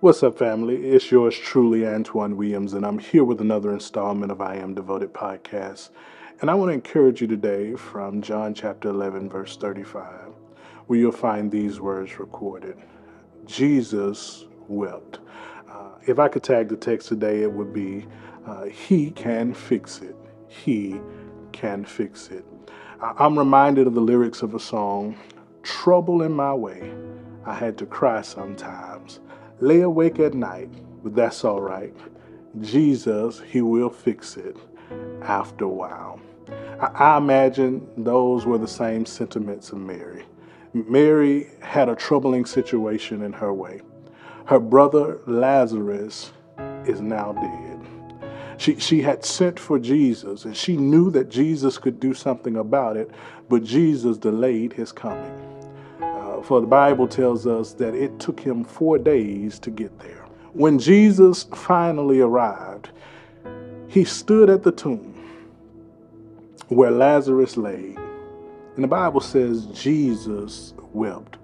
What's up, family? It's yours truly, Antoine Williams, and I'm here with another installment of I Am Devoted podcast. And I want to encourage you today from John chapter 11, verse 35, where you'll find these words recorded Jesus wept. Uh, if I could tag the text today, it would be uh, He can fix it. He can fix it. I'm reminded of the lyrics of a song, Trouble in My Way. I had to cry sometimes lay awake at night, but that's all right. Jesus, He will fix it after a while. I, I imagine those were the same sentiments of Mary. Mary had a troubling situation in her way. Her brother Lazarus is now dead. She, she had sent for Jesus and she knew that Jesus could do something about it, but Jesus delayed his coming for the Bible tells us that it took him four days to get there. When Jesus finally arrived, he stood at the tomb where Lazarus lay. And the Bible says Jesus wept.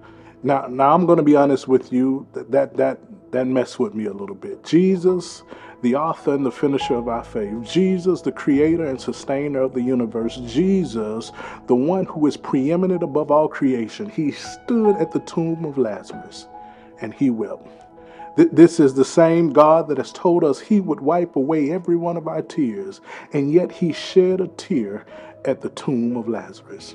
Now, now I'm going to be honest with you. That that that messed with me a little bit. Jesus the author and the finisher of our faith, Jesus, the creator and sustainer of the universe, Jesus, the one who is preeminent above all creation, he stood at the tomb of Lazarus and he wept. This is the same God that has told us he would wipe away every one of our tears, and yet he shed a tear at the tomb of Lazarus.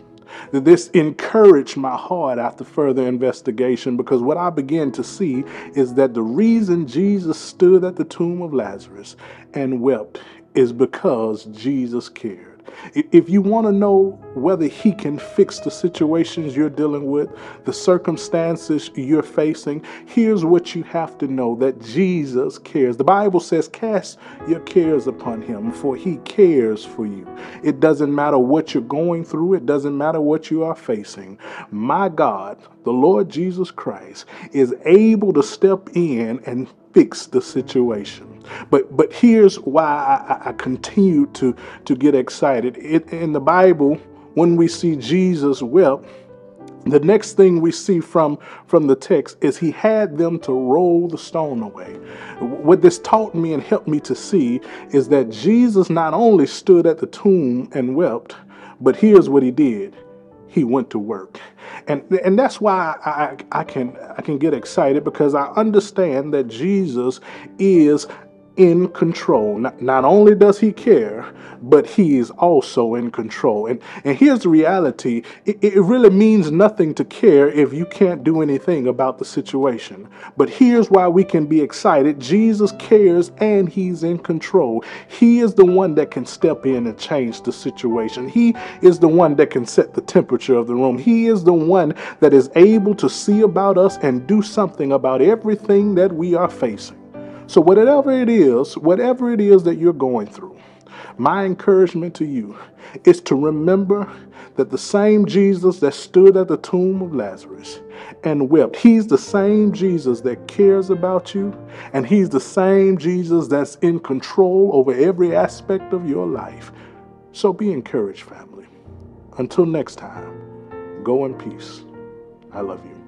That this encouraged my heart after further investigation because what I began to see is that the reason Jesus stood at the tomb of Lazarus and wept is because Jesus cared. If you want to know whether He can fix the situations you're dealing with, the circumstances you're facing, here's what you have to know that Jesus cares. The Bible says, Cast your cares upon Him, for He cares for you. It doesn't matter what you're going through, it doesn't matter what you are facing. My God, the Lord Jesus Christ, is able to step in and fix the situation. But but here's why I, I continue to to get excited. It, in the Bible, when we see Jesus wept, the next thing we see from from the text is he had them to roll the stone away. What this taught me and helped me to see is that Jesus not only stood at the tomb and wept, but here's what he did he went to work. And, and that's why I, I, can, I can get excited because I understand that Jesus is in control. Not, not only does he care, but he is also in control. And, and here's the reality it, it really means nothing to care if you can't do anything about the situation. But here's why we can be excited Jesus cares and he's in control. He is the one that can step in and change the situation. He is the one that can set the temperature of the room. He is the one that is able to see about us and do something about everything that we are facing. So, whatever it is, whatever it is that you're going through, my encouragement to you is to remember that the same Jesus that stood at the tomb of Lazarus and wept, he's the same Jesus that cares about you, and he's the same Jesus that's in control over every aspect of your life. So be encouraged, family. Until next time, go in peace. I love you.